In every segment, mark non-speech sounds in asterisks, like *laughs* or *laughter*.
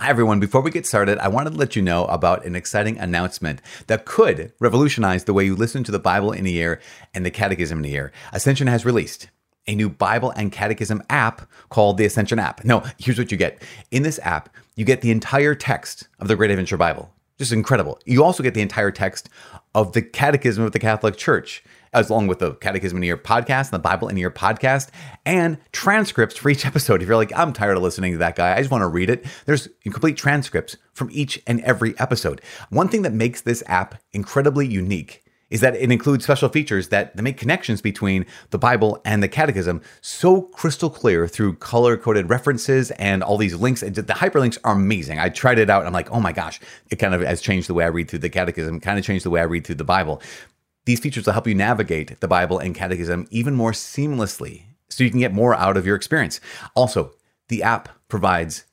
Hi, everyone. Before we get started, I wanted to let you know about an exciting announcement that could revolutionize the way you listen to the Bible in a year and the Catechism in a year. Ascension has released a new Bible and Catechism app called the Ascension app. No, here's what you get. In this app, you get the entire text of the Great Adventure Bible. Just incredible. You also get the entire text of the Catechism of the Catholic Church along with the Catechism in a Year podcast and the Bible in a Year podcast and transcripts for each *laughs* episode. If you're like, I'm tired of listening to that guy, I just want to read it, there's complete transcripts from each and every episode. One thing that makes this app incredibly unique is that it includes special features that, make connections between the Bible and the Catechism so crystal clear through color coded references and all these links. The hyperlinks are amazing. I tried it out and I'm like, oh my gosh, it kind of has changed the way I read through the Catechism, kind of changed the way I read through the Bible. These features will help you navigate the Bible and Catechism even more seamlessly so you can get more out of your experience. Also, the app provides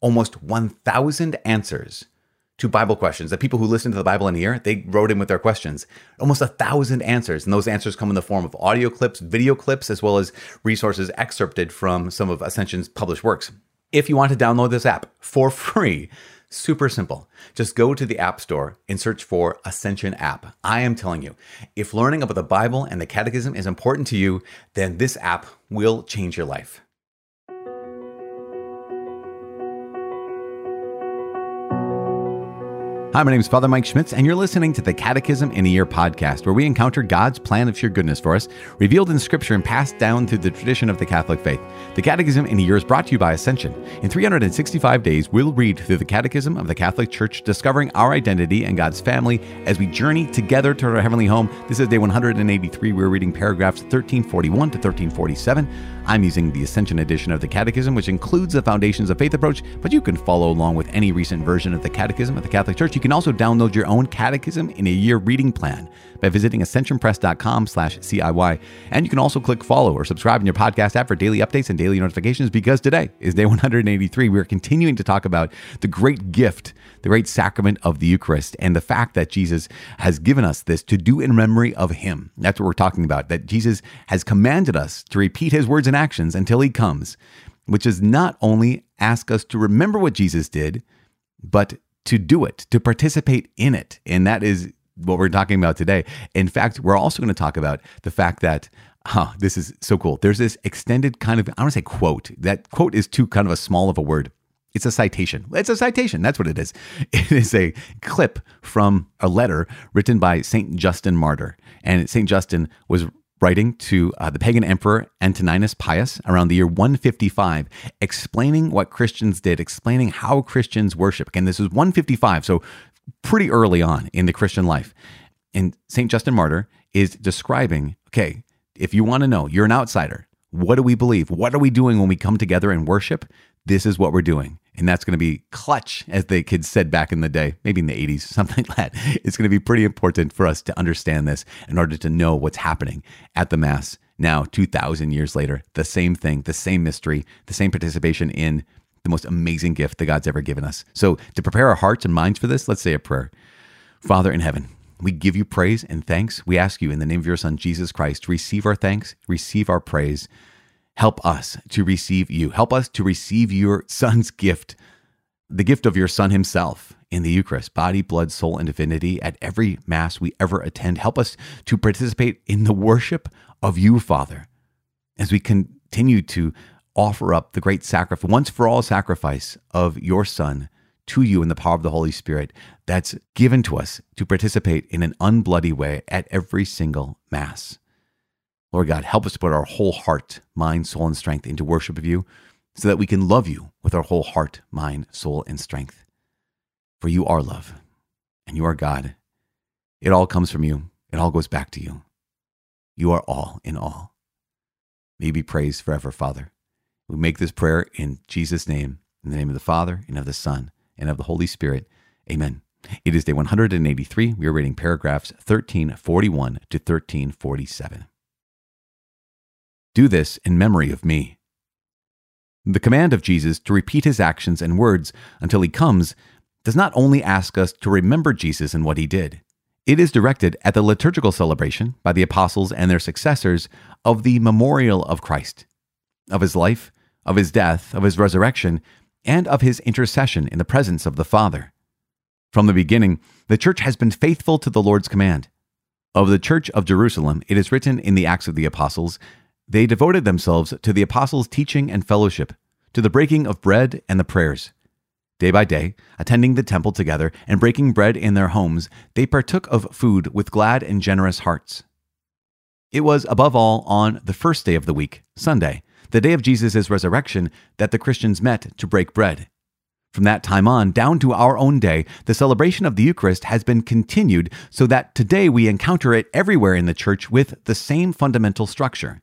almost 1,000 answers to Bible questions that people who listen to the Bible in a year, they wrote in with their questions. Almost a thousand answers. And those answers come in the form of audio clips, video clips, as well as resources excerpted from some of Ascension's published works. If you want to download this app for free, Super simple. Just go to the App Store and search for Ascension app. I am telling you, if learning about the Bible and the Catechism is important to you, then this app will change your life. Hi, my name is Father Mike Schmitz, and you're listening to the Catechism in a Year podcast, where we encounter God's plan of sheer goodness for us, revealed in Scripture and passed down through the tradition of the Catholic faith. The Catechism in a Year is brought to you by Ascension. In 365 days, we'll read through the Catechism of the Catholic Church, discovering our identity and God's family as we journey together to our heavenly home. This is day 183. We're reading paragraphs 1341 to 1347. I'm using the Ascension edition of the Catechism, which includes the Foundations of Faith approach, but you can follow along with any recent version of the Catechism of the Catholic Church. You can also download your own Catechism in a Year reading plan by visiting ascensionpress.com slash CIY. And you can also click follow or subscribe in your podcast app for daily updates and daily notifications because today is day 183. We're continuing to talk about the great gift, the great sacrament of the Eucharist, and the fact that Jesus has given us this to do in memory of him. That's what we're talking about, that Jesus has commanded us to repeat his words and actions until he comes, which is not only ask us to remember what Jesus did, but to do it, to participate in it. And that is what we're talking about today. In fact, we're also going to talk about the fact that huh, this is so cool. There's this extended kind of, I don't want to say quote. That quote is too kind of a small of a word. It's a citation. It's a citation. That's what it is. *laughs* It is a clip from a letter written by St. Justin Martyr. And St. Justin was writing to uh, the pagan emperor Antoninus Pius around the year 155, explaining what Christians did, explaining how Christians worship. Again, this is 155, so pretty early on in the Christian life. And St. Justin Martyr is describing okay, if you want to know, you're an outsider. What do we believe? What are we doing when we come together and worship? This is what we're doing. And that's going to be clutch, as the kids said back in the day, maybe in the 80s, *laughs* something like that. It's going to be pretty important for us to understand this in order to know what's happening at the Mass now, 2,000 years later. The same thing, the same mystery, the same participation in the most amazing gift that God's ever given us. So, to prepare our hearts and minds for this, let's say a prayer. Father in heaven, we give you praise and thanks. We ask you in the name of your Son, Jesus Christ, receive our thanks, receive our praise. Help us to receive you. Help us to receive your Son's gift, the gift of your Son himself in the Eucharist, body, blood, soul, and divinity at every Mass we ever attend. Help us to participate in the worship of you, Father, as we continue to offer up the great sacrifice, once for all sacrifice of your Son to you in the power of the Holy Spirit that's given to us to participate in an unbloody way at every single Mass. Lord God, help us to put our whole heart, mind, soul, and strength into worship of you so that we can love you with our whole heart, mind, soul, and strength. For you are love and you are God. It all comes from you, it all goes back to you. You are all in all. May be praised forever, Father. We make this prayer in Jesus' name, in the name of the Father, and of the Son, and of the Holy Spirit. Amen. It is day 183. We are reading paragraphs 1341 to 1347. Do this in memory of me. The command of Jesus to repeat his actions and words until he comes does not only ask us to remember Jesus and what he did, it is directed at the liturgical celebration by the apostles and their successors of the memorial of Christ, of his life, of his death, of his resurrection, and of his intercession in the presence of the Father. From the beginning, the church has been faithful to the Lord's command. Of the church of Jerusalem, it is written in the Acts of the Apostles, they devoted themselves to the apostles' teaching and fellowship, to the breaking of bread and the prayers. Day by day, attending the temple together and breaking bread in their homes, they partook of food with glad and generous hearts. It was, above all, on the first day of the week, Sunday, the day of Jesus' resurrection, that the Christians met to break bread. From that time on, down to our own day, the celebration of the Eucharist has been continued so that today we encounter it everywhere in the church with the same fundamental structure.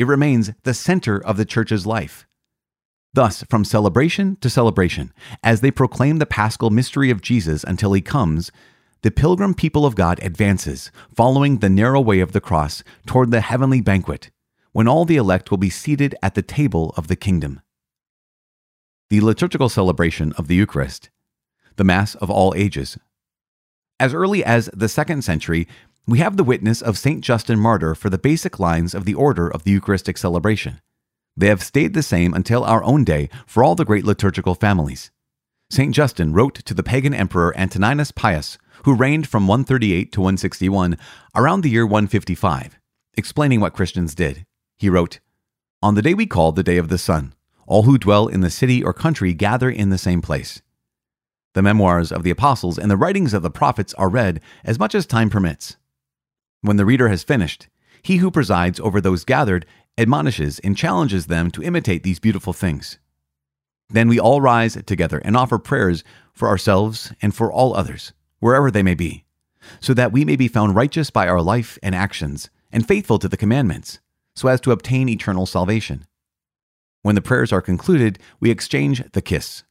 It remains the center of the church's life. Thus, from celebration to celebration, as they proclaim the paschal mystery of Jesus until he comes, the pilgrim people of God advances, following the narrow way of the cross toward the heavenly banquet, when all the elect will be seated at the table of the kingdom. The liturgical celebration of the Eucharist, the Mass of all ages. As early as the second century, we have the witness of St. Justin Martyr for the basic lines of the order of the Eucharistic celebration. They have stayed the same until our own day for all the great liturgical families. St. Justin wrote to the pagan emperor Antoninus Pius, who reigned from 138 to 161, around the year 155, explaining what Christians did. He wrote, On the day we call the Day of the Sun, all who dwell in the city or country gather in the same place. The memoirs of the apostles and the writings of the prophets are read as much as time permits. When the reader has finished, he who presides over those gathered admonishes and challenges them to imitate these beautiful things. Then we all rise together and offer prayers for ourselves and for all others, wherever they may be, so that we may be found righteous by our life and actions, and faithful to the commandments, so as to obtain eternal salvation. When the prayers are concluded, we exchange the kiss.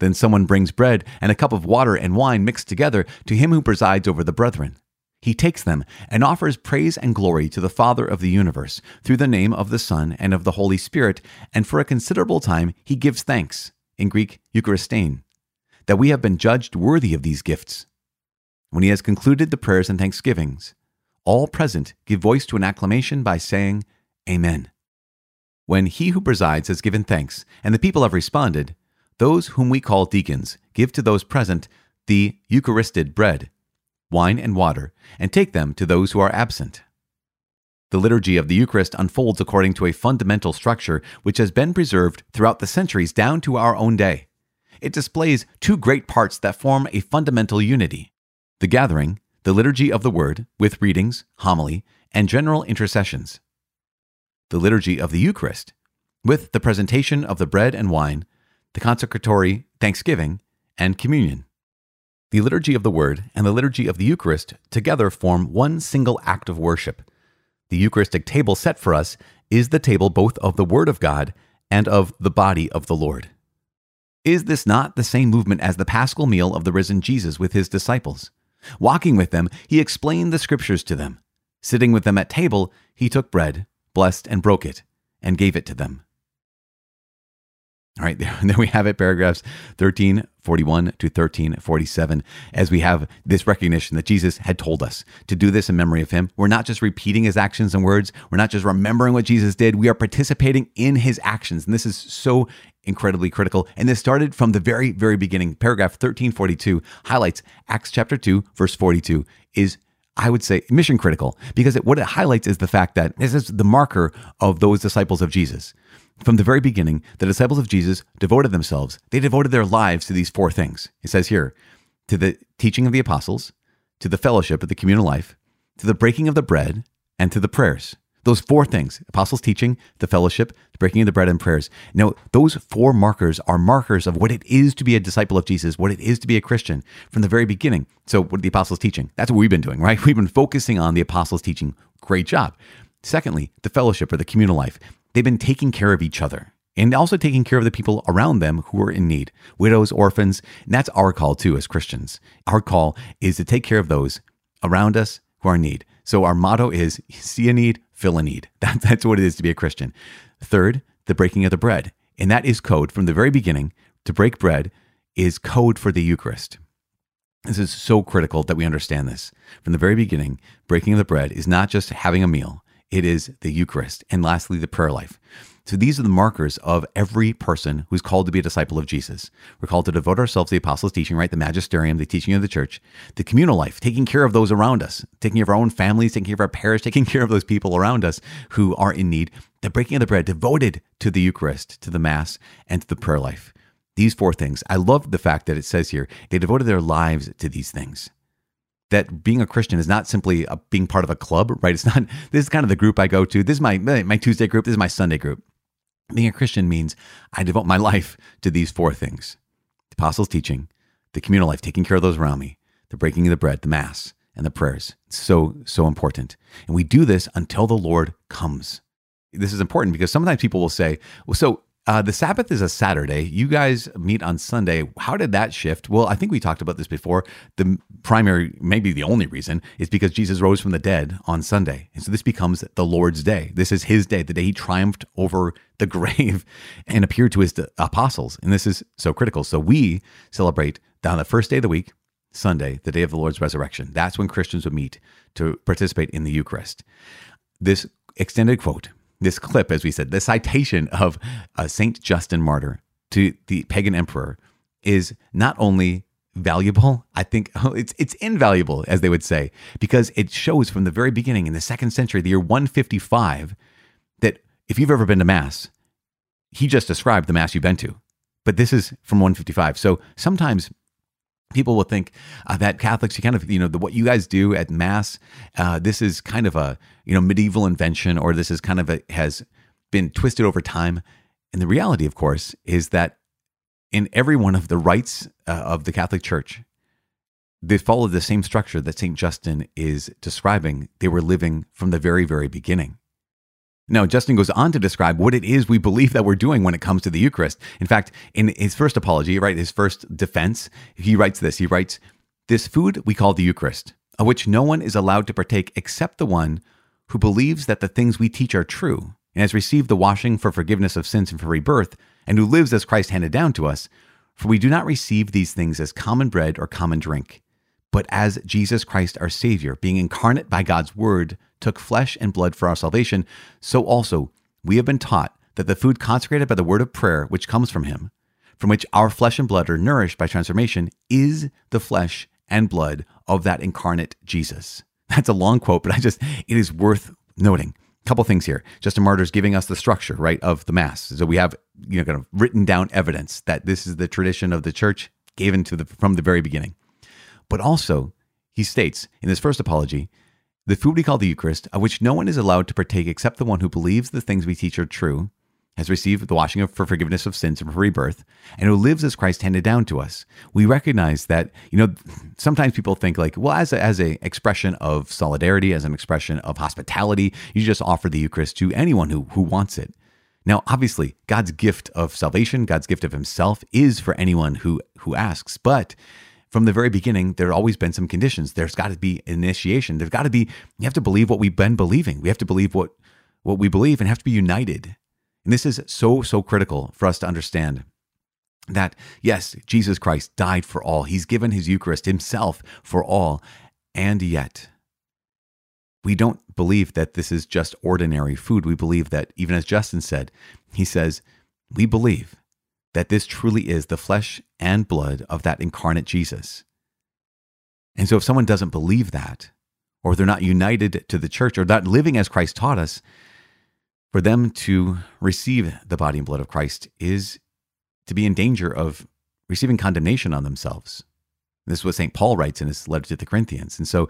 Then someone brings bread and a cup of water and wine mixed together to him who presides over the brethren. He takes them and offers praise and glory to the Father of the universe through the name of the Son and of the Holy Spirit, and for a considerable time he gives thanks, in Greek Eucharistein, that we have been judged worthy of these gifts. When he has concluded the prayers and thanksgivings, all present give voice to an acclamation by saying, Amen. When he who presides has given thanks, and the people have responded, those whom we call deacons give to those present the Eucharisted bread wine, and water, and take them to those who are absent. The liturgy of the Eucharist unfolds according to a fundamental structure which has been preserved throughout the centuries down to our own day. It displays two great parts that form a fundamental unity the gathering, the liturgy of the Word, with readings, homily, and general intercessions. The liturgy of the Eucharist, with the presentation of the bread and wine, the consecratory thanksgiving, and communion. The liturgy of the Word and the liturgy of the Eucharist together form one single act of worship. The Eucharistic table set for us is the table both of the Word of God and of the body of the Lord. Is this not the same movement as the paschal meal of the risen Jesus with his disciples? Walking with them, he explained the scriptures to them. Sitting with them at table, he took bread, blessed and broke it, and gave it to them. All right, *laughs* there, there we have it, paragraphs 1341 to 1347, as we have this recognition that Jesus had told us to do this in memory of him. We're not just repeating his actions and words, we're not just remembering what Jesus did, we are participating in his actions. And this is so incredibly critical. And this started from the very, very beginning. Paragraph 1342 highlights Acts chapter 2, verse 42 is I would say mission critical because it, what it highlights is the fact that this is the marker of those disciples of Jesus. From the very beginning, the disciples of Jesus devoted themselves, they devoted their lives to these four things. It says here to the teaching of the apostles, to the fellowship of the communal life, to the breaking of the bread, and to the prayers. Those four things apostles' teaching, the fellowship, the breaking of the bread, and prayers. Now, those four markers are markers of what it is to be a disciple of Jesus, what it is to be a Christian from the very beginning. So, what the apostles' teaching? That's what we've been doing, right? *laughs* We've been focusing on the apostles' teaching. Great job. Secondly, the fellowship or the communal life they've been taking care of each other and also taking care of the people around them who are in need widows, orphans. And that's our call too as Christians. Our call is to take care of those around us who are in need. So our motto is see a need, fill a need. *laughs* That, that's what it is to be a Christian. Third, the breaking of the bread. And that is code from the very beginning. To break bread is code for the Eucharist. This is so critical that we understand this. From the very beginning, breaking of the bread is not just having a meal, it is the Eucharist, and lastly, the prayer life. So these are the markers of every person who's called to be a disciple of Jesus. We're called to devote ourselves to the apostles' teaching, right? The magisterium, the teaching of the church, the communal life, taking care of those around us, taking care of our own families, taking care of our parish, taking care of those people around us who are in need, the breaking of the bread, devoted to the Eucharist, to the Mass, and to the prayer life. These four things. I love the fact that it says here they devoted their lives to these things that being a Christian is not simply a, being part of a club, right? It's not, *laughs* this is kind of the group I go to. This is my, my Tuesday group. This is my Sunday group. Being a Christian means I devote my *laughs* life to these four things the apostles' teaching, the communal life, taking care of those around me, the breaking of the bread, the mass, and the prayers. It's so, so important. And we do this until the Lord comes. This is important because sometimes people will say, well, so uh, the Sabbath is a Saturday. You guys meet on Sunday. How did that shift? Well, I think we talked about this before. The primary, maybe the only reason, is because Jesus rose from the dead on Sunday. And so this becomes the Lord's day. This is his day, the day he triumphed over the *laughs* grave and appeared to his apostles. And this is so critical. So we celebrate on the first day of the week, Sunday, the day of the Lord's resurrection. That's when Christians would meet to participate in the Eucharist. This extended quote this clip, as we said, the citation of uh, Saint Justin Martyr to the pagan emperor is not only valuable, I think *laughs* it's it's invaluable, as they would say, because it shows from the very beginning in the second century, the year 155, that if you've ever been to Mass, he just described the Mass you've been to. But this is from 155. So sometimes people will think uh, that Catholics, you kind of, you know, the, what you guys do at Mass, uh, this is kind of a, you know, medieval invention, or this is kind of a, has been twisted over time. And the reality, of course, is that in every one of the rites uh, of the Catholic Church, they follow the same structure that St. Justin is describing. They were living from the very, very beginning. Now, Justin goes on to describe what it is we believe that we're doing when it comes to the Eucharist. In fact, in his first apology, right, his first defense, he writes this. He writes, This food we call the Eucharist, of which no one is allowed to partake except the one who believes that the things we teach are true and has received the washing for forgiveness of sins and for rebirth, and who lives as Christ handed down to us. For we do not receive these things as common bread or common drink, but as Jesus Christ our Savior, being incarnate by God's Word, took flesh and blood for our salvation, so also we have been taught that the food consecrated by the word of prayer, which comes from him, from which our flesh and blood are nourished by transformation, is the flesh and blood of that incarnate Jesus. *laughs* That's a long quote, but I just, it is worth noting. A couple things here. Justin Martyr's giving us the structure, right, of the Mass. So we have, you know, kind of written down evidence that this is the tradition of the church given to the from the very beginning. But also, he states in his first apology the food we call the Eucharist, of which no one is allowed to partake except the one who believes the things we teach are true, has received the washing of, for forgiveness of sins and for rebirth, and who lives as Christ handed down to us. We recognize that, you know, sometimes people think like, well, as a, as a expression of solidarity, as an expression of hospitality, you just offer the Eucharist to anyone who, who wants it. Now, obviously, God's gift of salvation, God's gift of himself is for anyone who, who asks, but from the very beginning, there have always been some conditions. There's got to be initiation. There's got to be, you have to believe what we've been believing. We have to believe what, what we believe and have to be united. And this is so, so critical for us to understand that, yes, Jesus Christ died for all. He's given his Eucharist himself for all. And yet, we don't believe that this is just ordinary food. We believe that, even as Justin said, he says, we believe that this truly is the flesh and blood of that incarnate Jesus. And so, if someone doesn't believe that, or they're not united to the church, or not living as Christ taught us, for them to receive the body and blood of Christ is to be in danger of receiving condemnation on themselves. This is what St. Paul writes in his letter to the Corinthians. And so,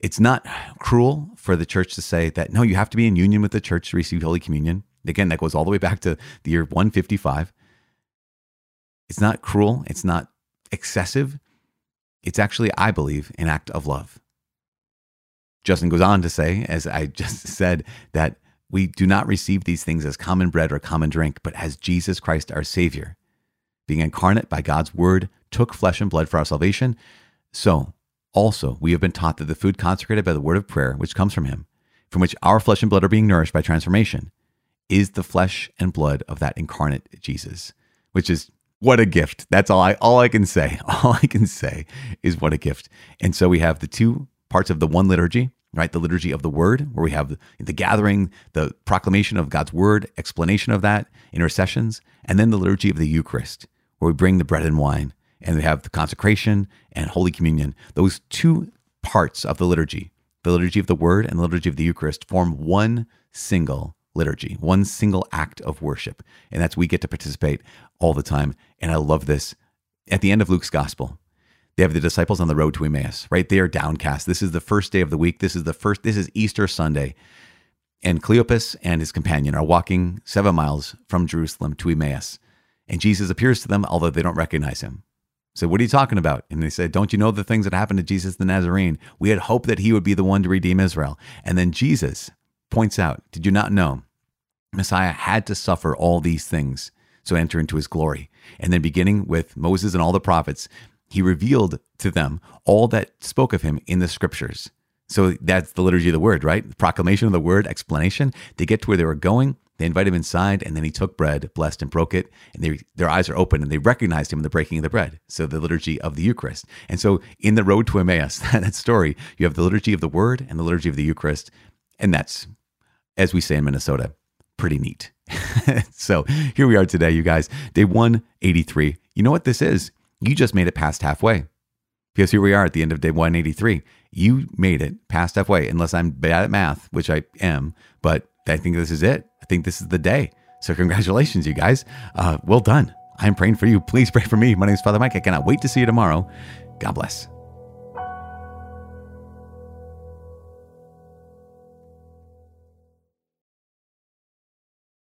it's not cruel for the church to say that, no, you have to be in union with the church to receive Holy Communion. Again, that goes all the way back to the year 155. It's not cruel, it's not excessive. It's actually, I believe, an act of love. Justin goes on to say, as I *laughs* just said, that we do not receive these things as common bread or common drink, but as Jesus Christ our Savior, being incarnate by God's word, took flesh and blood for our salvation. So, also, we have been taught that the food consecrated by the word of prayer, which comes from Him, from which our flesh and blood are being nourished by transformation, is the flesh and blood of that incarnate Jesus, which is what a gift. That's all I all I can say. *laughs* All I can say is what a gift. And so we have the two parts of the one liturgy, right? The liturgy of the word, where we have the gathering, the proclamation of God's word, explanation of that, intercessions, and then the liturgy of the Eucharist, where we bring the bread and wine, and we have the consecration and Holy Communion. Those two parts of the liturgy, the liturgy of the word and the liturgy of the Eucharist, form one single liturgy, one single act of worship. And that's we get to participate all the time. And I love this. At the end of Luke's gospel, they have the disciples on the road to Emmaus, right? They are downcast. This is the first day of the week. This is the first, this is Easter Sunday. And Cleopas and his companion are walking seven miles from Jerusalem to Emmaus. And Jesus appears to them, although they don't recognize him. So, what are you talking about? And they said, Don't you know the things that happened to Jesus the Nazarene? We had hoped that he would be the one to redeem Israel. And then Jesus points out, Did you not know Messiah had to suffer all these things so enter into his glory? And then, beginning with Moses and all the prophets, he revealed to them all that spoke of him in the scriptures. So that's the liturgy of the word, right? The proclamation of the word, explanation. They get to where they were going. They invite him inside, and then he took bread, blessed and broke it, and they, their eyes are open, and they recognized him in the breaking of the bread. So the liturgy of the Eucharist. And so in the road to Emmaus, *laughs* that story, you have the liturgy of the Word and the liturgy of the Eucharist, and that's, as we say in Minnesota, pretty neat. *laughs* so here we are today, you guys, day 183. You know what this is? You just made it past halfway. Because here we are at the end of day 183. You made it past halfway, unless I'm bad at math, which I am, but I think this is it. I think this is the day. So, congratulations, you guys. Uh, well done. I'm praying for you. Please pray for me. My name is Father Mike. I cannot wait to see you tomorrow. God bless.